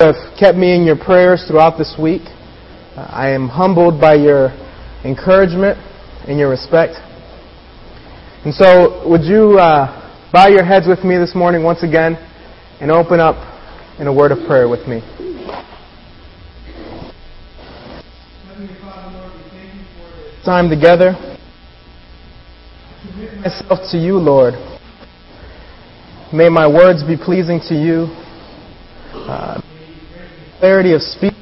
have kept me in your prayers throughout this week. Uh, I am humbled by your encouragement and your respect. And so, would you uh, bow your heads with me this morning once again and open up in a word of prayer with me? Time together. Commit myself to you, Lord. May my words be pleasing to you. Uh, clarity of speech,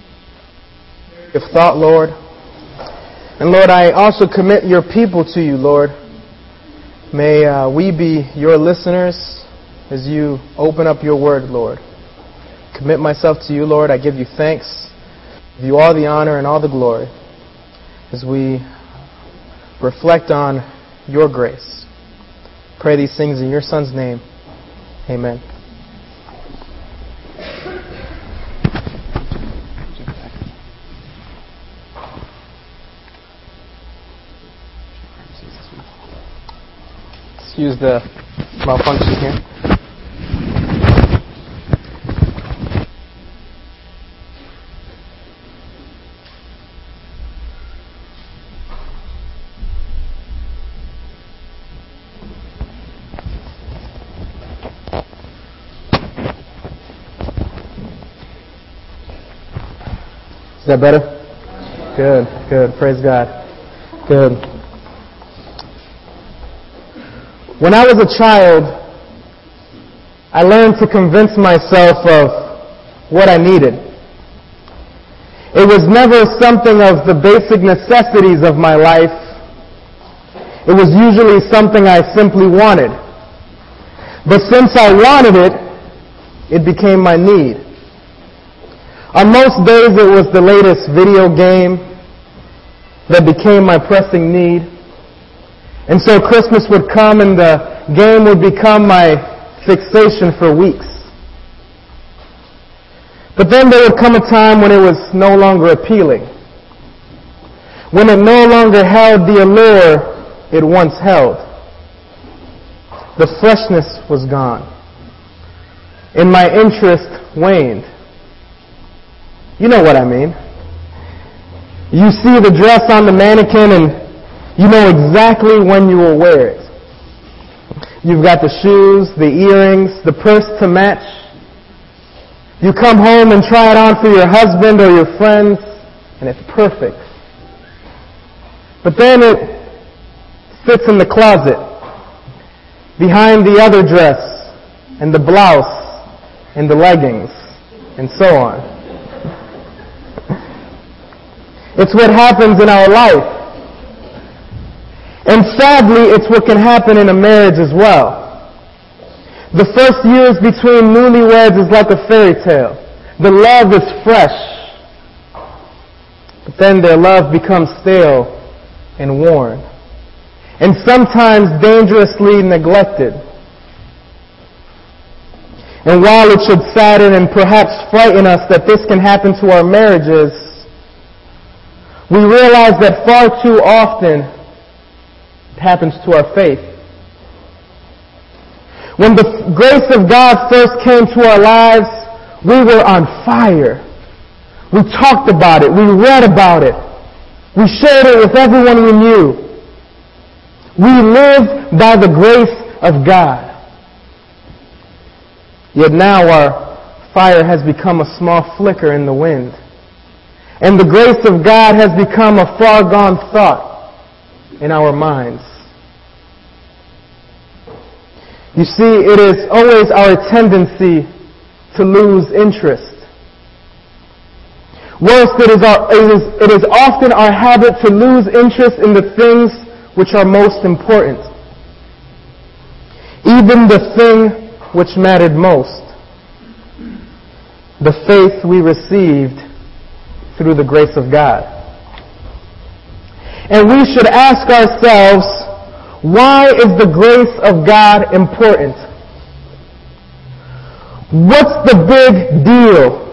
clarity of thought, Lord. And Lord, I also commit your people to you, Lord. May uh, we be your listeners as you open up your word, Lord. Commit myself to you, Lord. I give you thanks. Give you all the honor and all the glory as we reflect on your grace. Pray these things in your Son's name. Amen. Excuse the malfunction here. Is that better? Good, good. Praise God. Good. When I was a child, I learned to convince myself of what I needed. It was never something of the basic necessities of my life. It was usually something I simply wanted. But since I wanted it, it became my need. On most days it was the latest video game that became my pressing need. And so Christmas would come and the game would become my fixation for weeks. But then there would come a time when it was no longer appealing. When it no longer held the allure it once held. The freshness was gone. And my interest waned. You know what I mean. You see the dress on the mannequin and you know exactly when you will wear it. You've got the shoes, the earrings, the purse to match. You come home and try it on for your husband or your friends and it's perfect. But then it sits in the closet behind the other dress and the blouse and the leggings and so on. It's what happens in our life. And sadly, it's what can happen in a marriage as well. The first years between newlyweds is like a fairy tale. The love is fresh. But then their love becomes stale and worn. And sometimes dangerously neglected. And while it should sadden and perhaps frighten us that this can happen to our marriages, we realize that far too often happens to our faith. When the grace of God first came to our lives, we were on fire. We talked about it. We read about it. We shared it with everyone we knew. We lived by the grace of God. Yet now our fire has become a small flicker in the wind. And the grace of God has become a far gone thought in our minds. You see, it is always our tendency to lose interest. Worse, it is, our, it, is, it is often our habit to lose interest in the things which are most important. Even the thing which mattered most. The faith we received through the grace of God. And we should ask ourselves, why is the grace of God important? What's the big deal?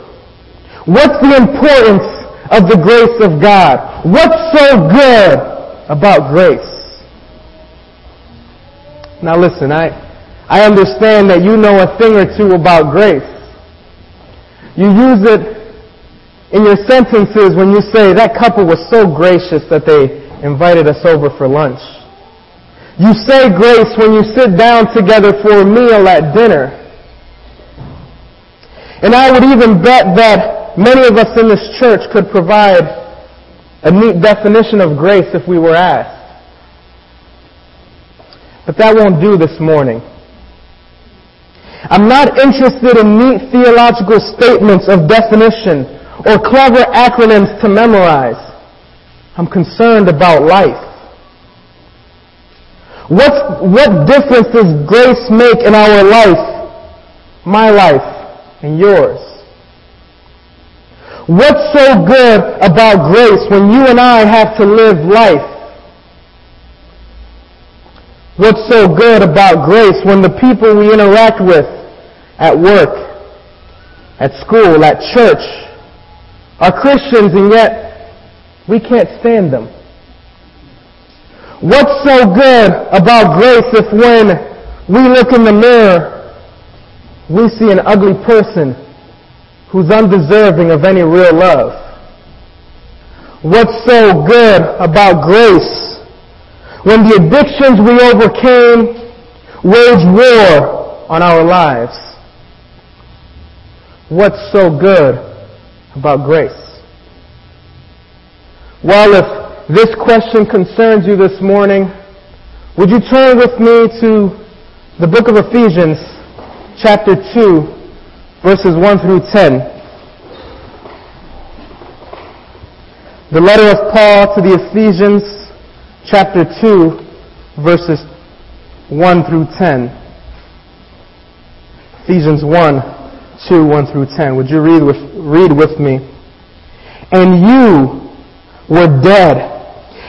What's the importance of the grace of God? What's so good about grace? Now listen, I, I understand that you know a thing or two about grace. You use it in your sentences when you say, that couple was so gracious that they invited us over for lunch. You say grace when you sit down together for a meal at dinner. And I would even bet that many of us in this church could provide a neat definition of grace if we were asked. But that won't do this morning. I'm not interested in neat theological statements of definition or clever acronyms to memorize. I'm concerned about life. What's, what difference does grace make in our life, my life, and yours? What's so good about grace when you and I have to live life? What's so good about grace when the people we interact with at work, at school, at church, are Christians and yet we can't stand them? What's so good about grace if when we look in the mirror, we see an ugly person who's undeserving of any real love? What's so good about grace when the addictions we overcame wage war on our lives? What's so good about grace? Well, if this question concerns you this morning, would you turn with me to the book of Ephesians, chapter 2, verses 1 through 10. The letter of Paul to the Ephesians, chapter 2, verses 1 through 10. Ephesians 1, 2, 1 through 10. Would you read with, read with me? And you were dead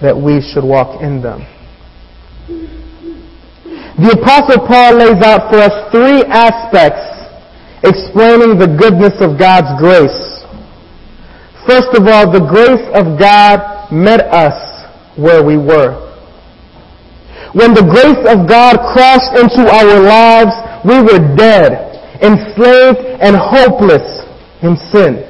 that we should walk in them. The Apostle Paul lays out for us three aspects explaining the goodness of God's grace. First of all, the grace of God met us where we were. When the grace of God crashed into our lives, we were dead, enslaved, and hopeless in sin.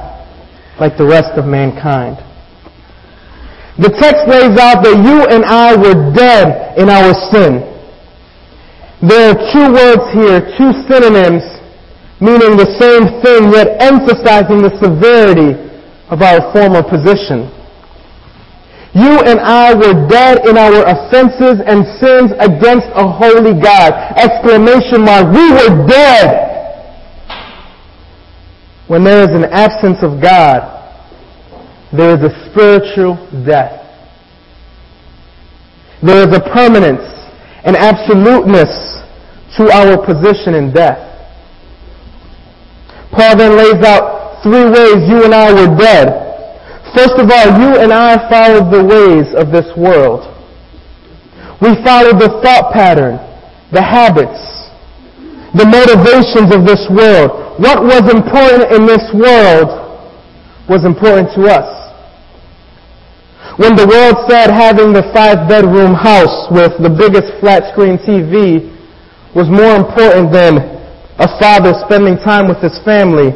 like the rest of mankind. The text lays out that you and I were dead in our sin. There are two words here, two synonyms, meaning the same thing, yet emphasizing the severity of our former position. You and I were dead in our offenses and sins against a holy God. Exclamation mark. We were dead. When there is an absence of God, there is a spiritual death. There is a permanence an absoluteness to our position in death. Paul then lays out three ways you and I were dead. First of all, you and I followed the ways of this world. We followed the thought pattern, the habits, the motivations of this world. What was important in this world was important to us. When the world said having the five bedroom house with the biggest flat screen TV was more important than a father spending time with his family,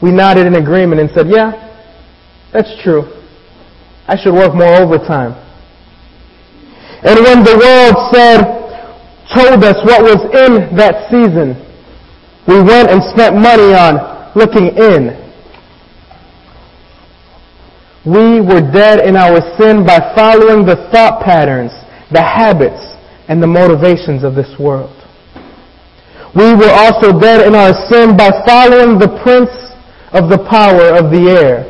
we nodded in agreement and said, yeah, that's true. I should work more overtime. And when the world said, told us what was in that season, we went and spent money on looking in. We were dead in our sin by following the thought patterns, the habits, and the motivations of this world. We were also dead in our sin by following the prince of the power of the air.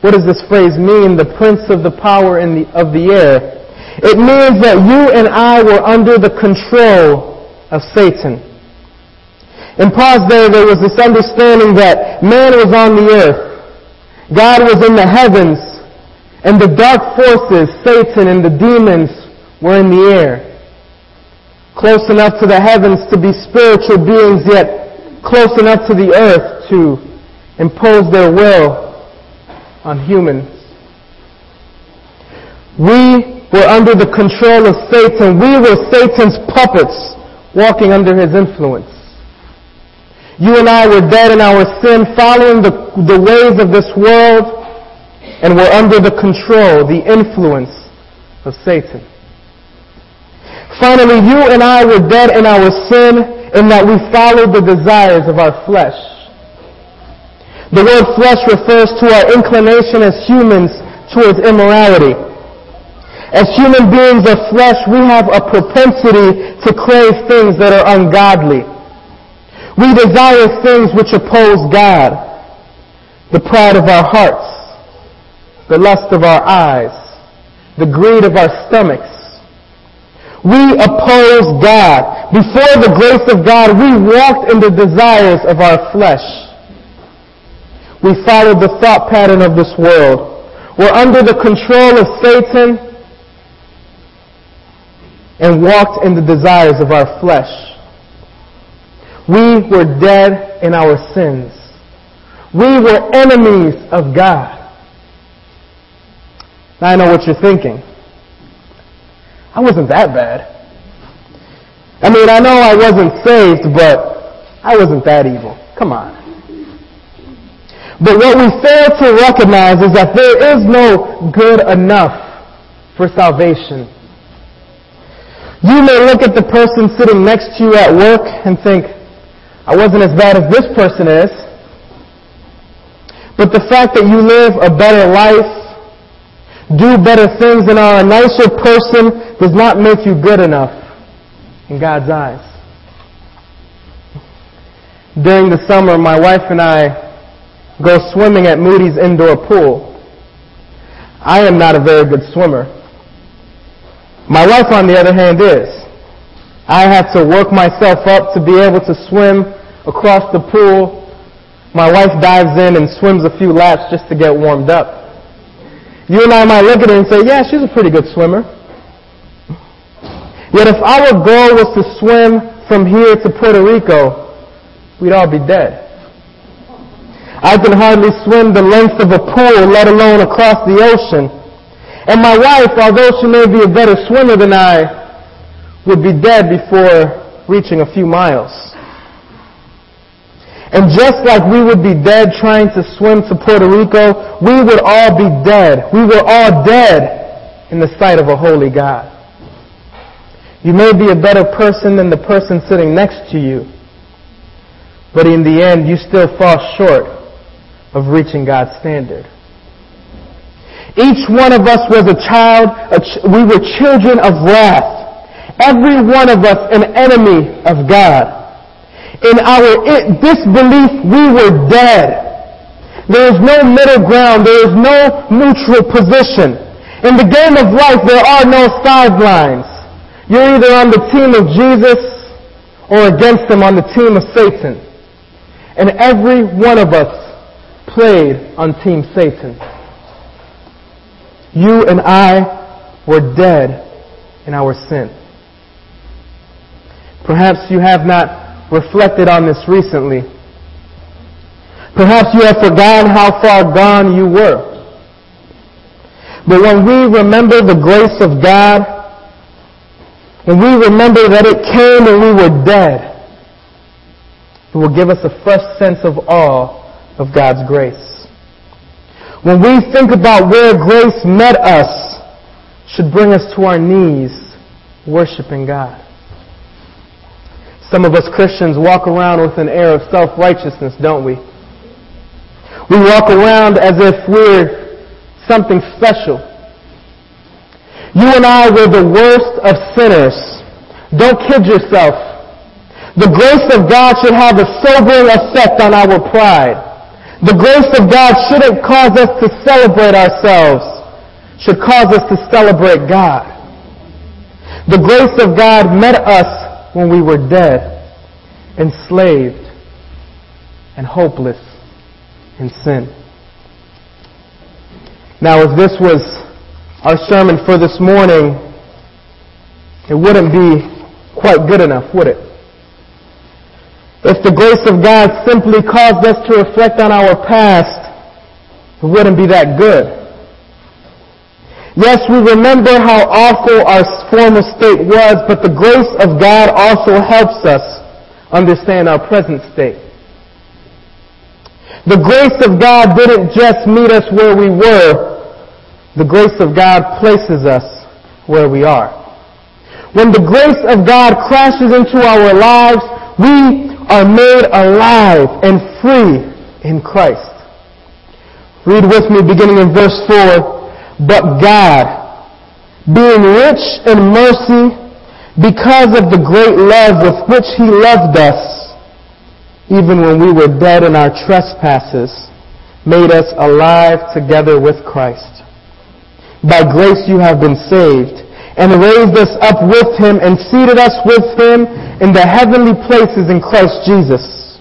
What does this phrase mean, the prince of the power the, of the air? It means that you and I were under the control of Satan. In Paul's day, there was this understanding that man was on the earth, God was in the heavens, and the dark forces, Satan and the demons, were in the air close enough to the heavens to be spiritual beings, yet close enough to the earth to impose their will on humans. We were under the control of Satan. We were Satan's puppets walking under his influence. You and I were dead in our sin, following the, the ways of this world, and were under the control, the influence of Satan. Finally, you and I were dead in our sin in that we followed the desires of our flesh. The word flesh refers to our inclination as humans towards immorality. As human beings of flesh, we have a propensity to crave things that are ungodly. We desire things which oppose God. The pride of our hearts, the lust of our eyes, the greed of our stomachs, we oppose God. Before the grace of God, we walked in the desires of our flesh. We followed the thought pattern of this world. We're under the control of Satan and walked in the desires of our flesh. We were dead in our sins. We were enemies of God. Now I know what you're thinking. I wasn't that bad. I mean, I know I wasn't saved, but I wasn't that evil. Come on. But what we fail to recognize is that there is no good enough for salvation. You may look at the person sitting next to you at work and think, I wasn't as bad as this person is. But the fact that you live a better life do better things and are a nicer person does not make you good enough in God's eyes. During the summer, my wife and I go swimming at Moody's indoor pool. I am not a very good swimmer. My wife, on the other hand, is. I have to work myself up to be able to swim across the pool. My wife dives in and swims a few laps just to get warmed up. You and I might look at her and say, yeah, she's a pretty good swimmer. Yet if our goal was to swim from here to Puerto Rico, we'd all be dead. I can hardly swim the length of a pool, let alone across the ocean. And my wife, although she may be a better swimmer than I, would be dead before reaching a few miles. And just like we would be dead trying to swim to Puerto Rico, we would all be dead. We were all dead in the sight of a holy God. You may be a better person than the person sitting next to you, but in the end, you still fall short of reaching God's standard. Each one of us was a child, we were children of wrath. Every one of us an enemy of God. In our disbelief, we were dead. There is no middle ground. There is no neutral position. In the game of life, there are no sidelines. You're either on the team of Jesus or against him on the team of Satan. And every one of us played on Team Satan. You and I were dead in our sin. Perhaps you have not reflected on this recently. Perhaps you have forgotten how far gone you were. But when we remember the grace of God, when we remember that it came when we were dead, it will give us a fresh sense of awe of God's grace. When we think about where grace met us, should bring us to our knees worshiping God. Some of us Christians walk around with an air of self-righteousness, don't we? We walk around as if we're something special. You and I were the worst of sinners. Don't kid yourself. The grace of God should have a sobering effect on our pride. The grace of God shouldn't cause us to celebrate ourselves, should cause us to celebrate God. The grace of God met us when we were dead, enslaved, and hopeless in sin. Now, if this was our sermon for this morning, it wouldn't be quite good enough, would it? If the grace of God simply caused us to reflect on our past, it wouldn't be that good. Yes, we remember how awful our former state was, but the grace of God also helps us understand our present state. The grace of God didn't just meet us where we were. The grace of God places us where we are. When the grace of God crashes into our lives, we are made alive and free in Christ. Read with me beginning in verse 4. But God, being rich in mercy, because of the great love with which He loved us, even when we were dead in our trespasses, made us alive together with Christ. By grace you have been saved, and raised us up with him, and seated us with him in the heavenly places in Christ Jesus,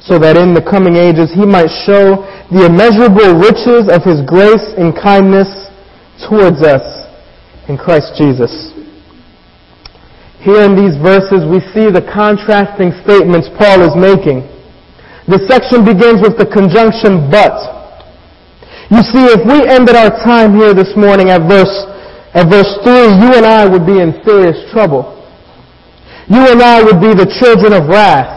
so that in the coming ages he might show the immeasurable riches of his grace and kindness towards us in Christ Jesus. Here in these verses we see the contrasting statements Paul is making. The section begins with the conjunction but. You see, if we ended our time here this morning at verse, at verse 3, you and I would be in serious trouble. You and I would be the children of wrath.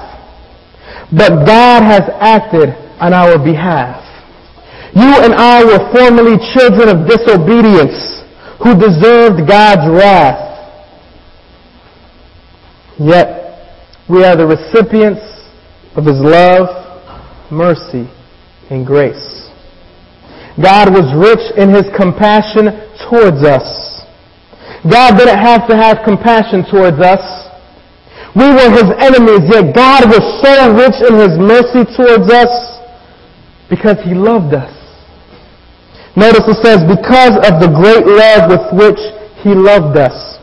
But God has acted on our behalf. You and I were formerly children of disobedience who deserved God's wrath. Yet, we are the recipients of His love, mercy, and grace. God was rich in His compassion towards us. God didn't have to have compassion towards us. We were His enemies, yet God was so rich in His mercy towards us because He loved us. Notice it says, because of the great love with which He loved us.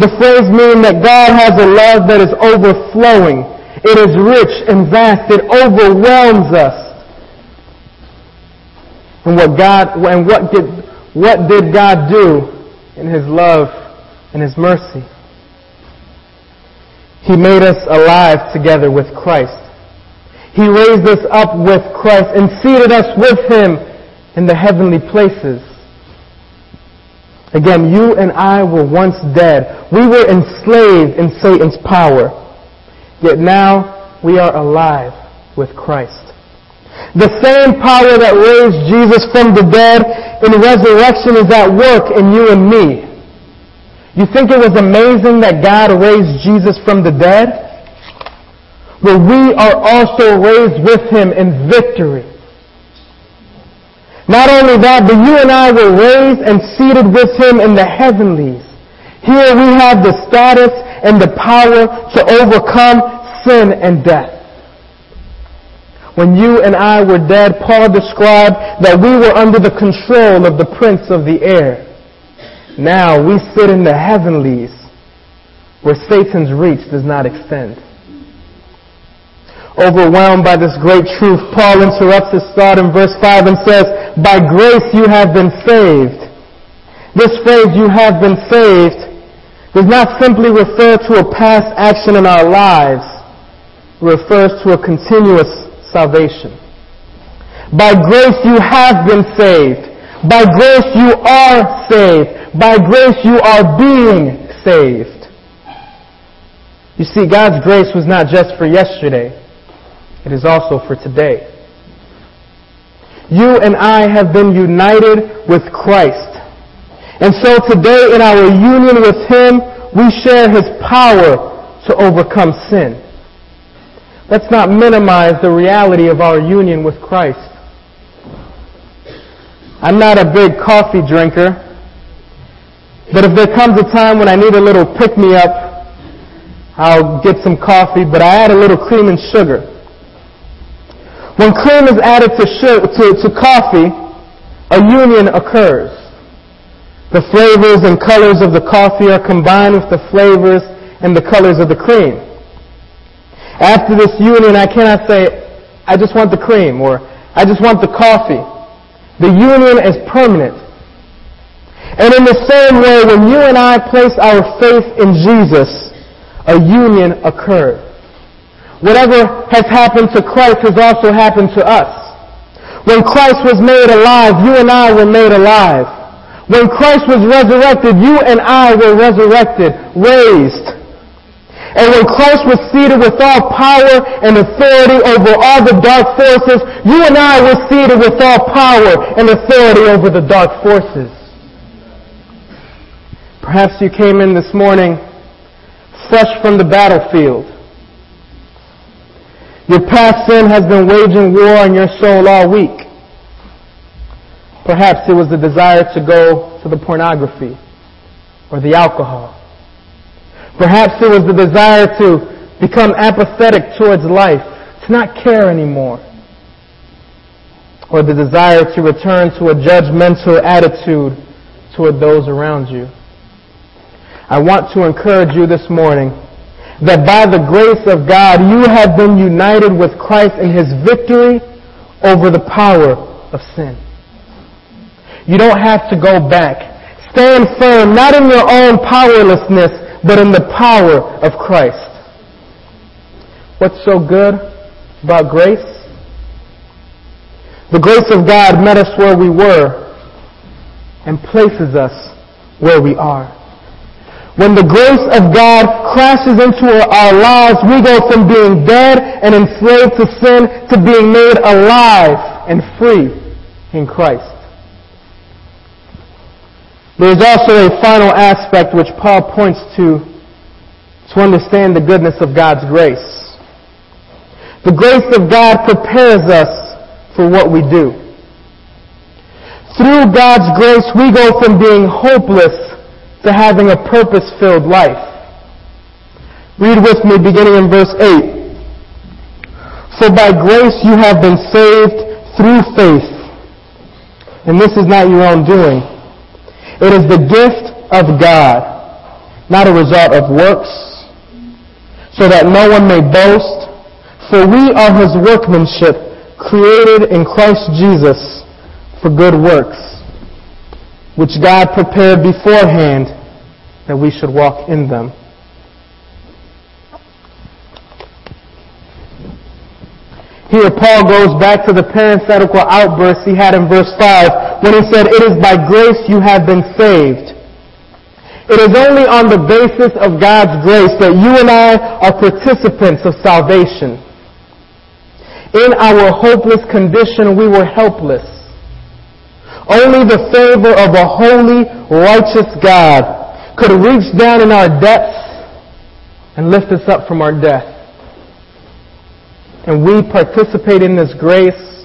The phrase means that God has a love that is overflowing. It is rich and vast. It overwhelms us. And what God, and what did, what did God do in His love and His mercy? He made us alive together with Christ. He raised us up with Christ and seated us with Him in the heavenly places. Again, you and I were once dead. We were enslaved in Satan's power. Yet now we are alive with Christ. The same power that raised Jesus from the dead in resurrection is at work in you and me. You think it was amazing that God raised Jesus from the dead? Well, we are also raised with him in victory. Not only that, but you and I were raised and seated with him in the heavenlies. Here we have the status and the power to overcome sin and death. When you and I were dead, Paul described that we were under the control of the prince of the air. Now we sit in the heavenlies where Satan's reach does not extend. Overwhelmed by this great truth, Paul interrupts his thought in verse 5 and says, By grace you have been saved. This phrase, you have been saved, does not simply refer to a past action in our lives. It refers to a continuous salvation. By grace you have been saved. By grace you are saved. By grace you are being saved. You see, God's grace was not just for yesterday. It is also for today. You and I have been united with Christ. And so today in our union with Him, we share His power to overcome sin. Let's not minimize the reality of our union with Christ. I'm not a big coffee drinker, but if there comes a time when I need a little pick-me-up, I'll get some coffee, but I add a little cream and sugar. When cream is added to, to, to coffee, a union occurs. The flavors and colors of the coffee are combined with the flavors and the colors of the cream. After this union, I cannot say, I just want the cream or I just want the coffee. The union is permanent. And in the same way, when you and I place our faith in Jesus, a union occurred. Whatever has happened to Christ has also happened to us. When Christ was made alive, you and I were made alive. When Christ was resurrected, you and I were resurrected, raised. And when Christ was seated with all power and authority over all the dark forces, you and I were seated with all power and authority over the dark forces. Perhaps you came in this morning fresh from the battlefield. Your past sin has been waging war on your soul all week. Perhaps it was the desire to go to the pornography or the alcohol. Perhaps it was the desire to become apathetic towards life, to not care anymore. Or the desire to return to a judgmental attitude toward those around you. I want to encourage you this morning that by the grace of God you have been united with Christ in his victory over the power of sin. You don't have to go back. Stand firm, not in your own powerlessness, but in the power of Christ. What's so good about grace? The grace of God met us where we were and places us where we are. When the grace of God crashes into our lives, we go from being dead and enslaved to sin to being made alive and free in Christ. There is also a final aspect which Paul points to to understand the goodness of God's grace. The grace of God prepares us for what we do. Through God's grace, we go from being hopeless to having a purpose-filled life. Read with me beginning in verse 8. For by grace you have been saved through faith. And this is not your own doing. It is the gift of God, not a result of works, so that no one may boast. For we are his workmanship, created in Christ Jesus for good works which God prepared beforehand that we should walk in them. Here Paul goes back to the parenthetical outburst he had in verse 5 when he said, It is by grace you have been saved. It is only on the basis of God's grace that you and I are participants of salvation. In our hopeless condition, we were helpless. Only the favor of a holy, righteous God could reach down in our depths and lift us up from our death. And we participate in this grace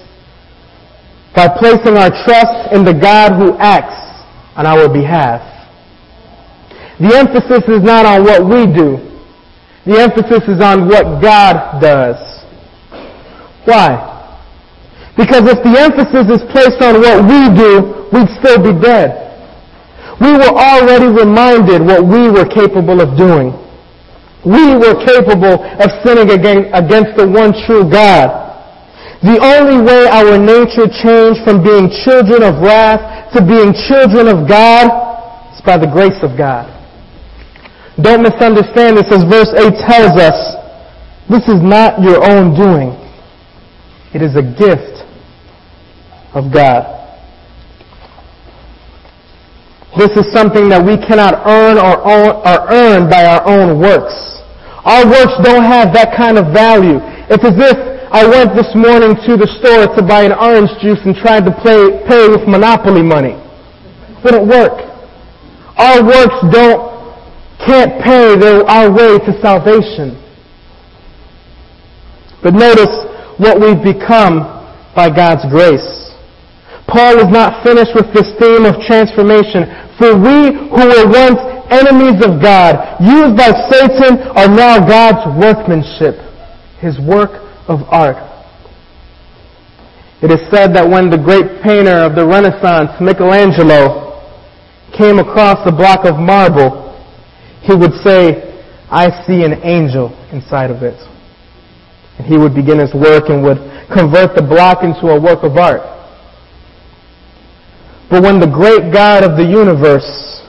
by placing our trust in the God who acts on our behalf. The emphasis is not on what we do. The emphasis is on what God does. Why? Because if the emphasis is placed on what we do, we'd still be dead. We were already reminded what we were capable of doing. We were capable of sinning against the one true God. The only way our nature changed from being children of wrath to being children of God is by the grace of God. Don't misunderstand this as verse 8 tells us. This is not your own doing. It is a gift of God. This is something that we cannot earn or, own, or earn by our own works. Our works don't have that kind of value. It's as if I went this morning to the store to buy an orange juice and tried to pay, pay with Monopoly money. It Wouldn't work. Our works don't, can't pay their, our way to salvation. But notice what we've become by God's grace. Paul is not finished with this theme of transformation. For we who were once enemies of God, used by Satan, are now God's workmanship, his work of art. It is said that when the great painter of the Renaissance, Michelangelo, came across a block of marble, he would say, I see an angel inside of it. And he would begin his work and would convert the block into a work of art. But when the great God of the universe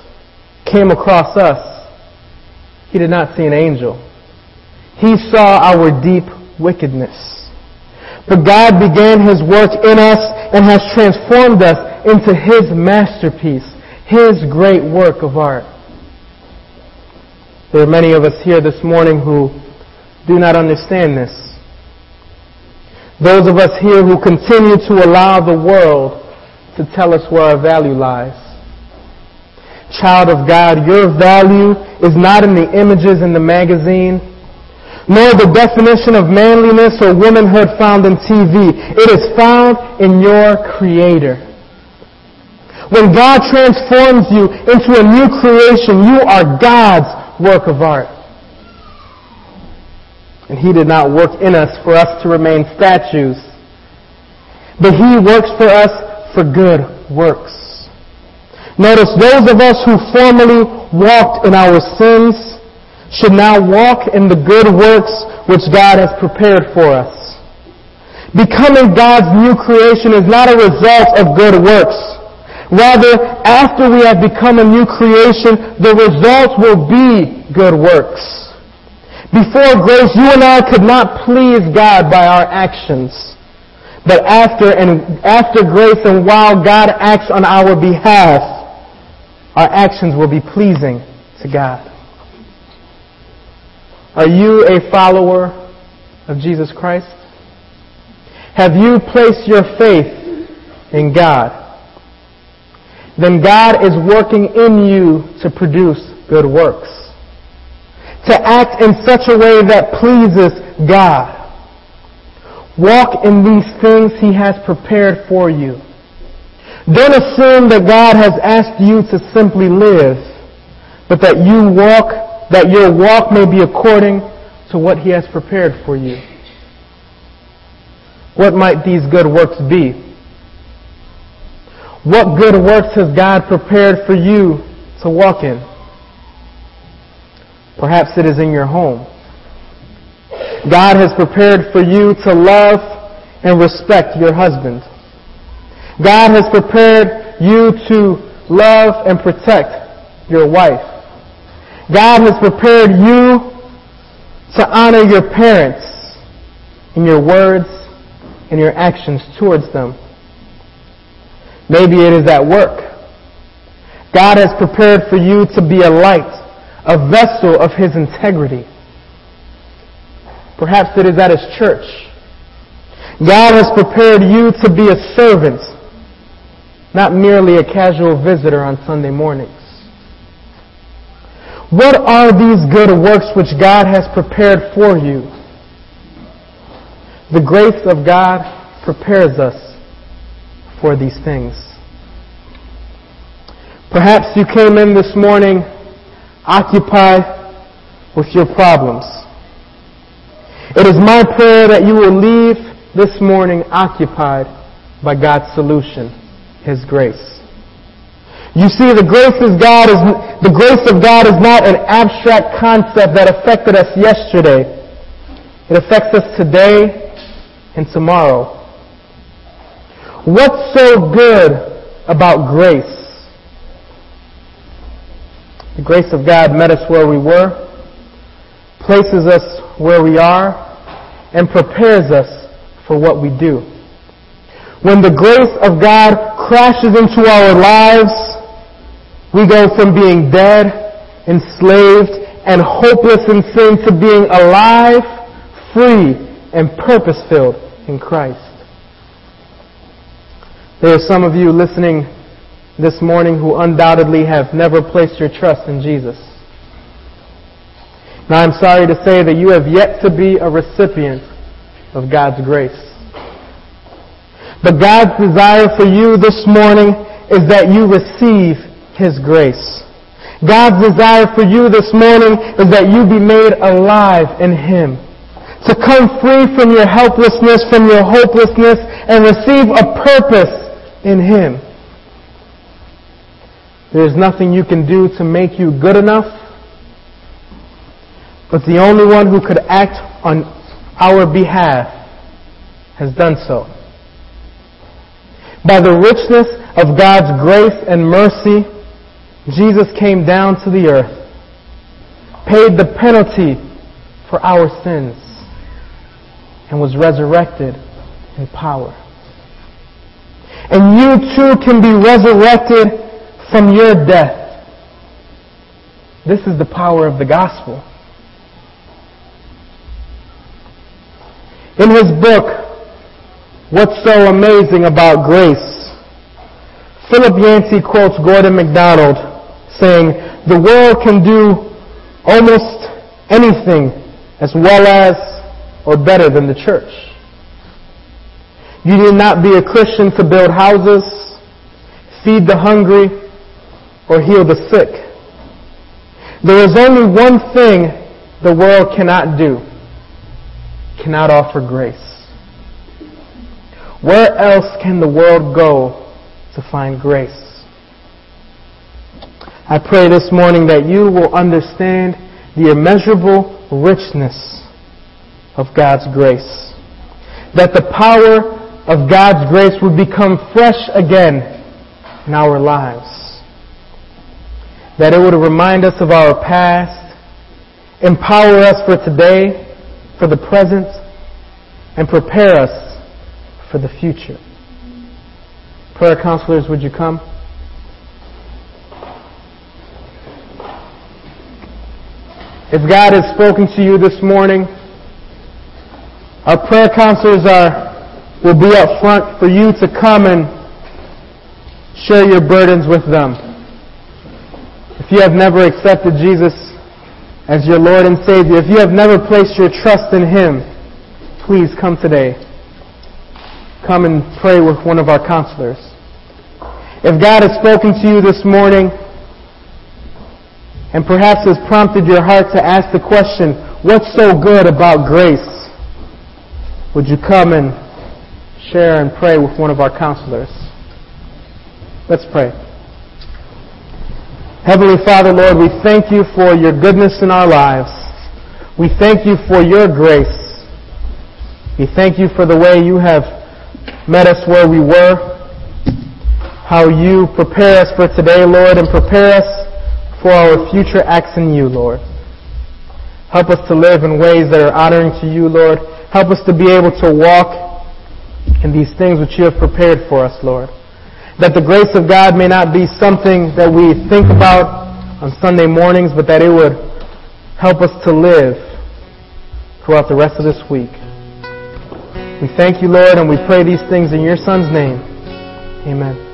came across us, he did not see an angel. He saw our deep wickedness. But God began his work in us and has transformed us into his masterpiece, his great work of art. There are many of us here this morning who do not understand this. Those of us here who continue to allow the world to tell us where our value lies. Child of God, your value is not in the images in the magazine, nor the definition of manliness or womanhood found in TV. It is found in your Creator. When God transforms you into a new creation, you are God's work of art. And He did not work in us for us to remain statues, but He works for us for good works. Notice those of us who formerly walked in our sins should now walk in the good works which God has prepared for us. Becoming God's new creation is not a result of good works. Rather, after we have become a new creation, the result will be good works. Before grace, you and I could not please God by our actions. But after and after grace and while God acts on our behalf, our actions will be pleasing to God. Are you a follower of Jesus Christ? Have you placed your faith in God? Then God is working in you to produce good works. To act in such a way that pleases God. Walk in these things He has prepared for you. Don't assume that God has asked you to simply live, but that you walk, that your walk may be according to what He has prepared for you. What might these good works be? What good works has God prepared for you to walk in? Perhaps it is in your home. God has prepared for you to love and respect your husband. God has prepared you to love and protect your wife. God has prepared you to honor your parents in your words and your actions towards them. Maybe it is at work. God has prepared for you to be a light, a vessel of His integrity. Perhaps it is at his church. God has prepared you to be a servant, not merely a casual visitor on Sunday mornings. What are these good works which God has prepared for you? The grace of God prepares us for these things. Perhaps you came in this morning occupied with your problems It is my prayer that you will leave this morning occupied by God's solution, His grace. You see, the grace of God is, the grace of God is not an abstract concept that affected us yesterday. It affects us today and tomorrow. What's so good about grace? The grace of God met us where we were, places us where we are, and prepares us for what we do. When the grace of God crashes into our lives, we go from being dead, enslaved, and hopeless in sin to being alive, free, and purpose-filled in Christ. There are some of you listening this morning who undoubtedly have never placed your trust in Jesus. Now I'm sorry to say that you have yet to be a recipient of God's grace. But God's desire for you this morning is that you receive His grace. God's desire for you this morning is that you be made alive in Him. To come free from your helplessness, from your hopelessness, and receive a purpose in Him. There is nothing you can do to make you good enough, but the only one who could act on our behalf has done so. By the richness of God's grace and mercy, Jesus came down to the earth, paid the penalty for our sins, and was resurrected in power. And you too can be resurrected from your death. This is the power of the gospel. In his book, What's So Amazing About Grace, Philip Yancey quotes Gordon MacDonald saying, The world can do almost anything as well as or better than the church. You need not be a Christian to build houses, feed the hungry, or heal the sick. There is only one thing the world cannot do. Cannot offer grace. Where else can the world go to find grace? I pray this morning that you will understand the immeasurable richness of God's grace. That the power of God's grace would become fresh again in our lives that it would remind us of our past, empower us for today, for the present, and prepare us for the future. Prayer counselors, would you come? If God has spoken to you this morning, our prayer counselors are will be up front for you to come and share your burdens with them. If you have never accepted Jesus as your Lord and Savior, if you have never placed your trust in Him, please come today. Come and pray with one of our counselors. If God has spoken to you this morning and perhaps has prompted your heart to ask the question, what's so good about grace? Would you come and share and pray with one of our counselors? Let's pray. Heavenly Father, Lord, we thank you for your goodness in our lives. We thank you for your grace. We thank you for the way you have met us where we were, how you prepare us for today, Lord, and prepare us for our future acts in you, Lord. Help us to live in ways that are honoring to you, Lord. Help us to be able to walk in these things which you have prepared for us, Lord that the grace of God may not be something that we think about on Sunday mornings, but that it would help us to live throughout the rest of this week. We thank you, Lord, and we pray these things in your Son's name. Amen.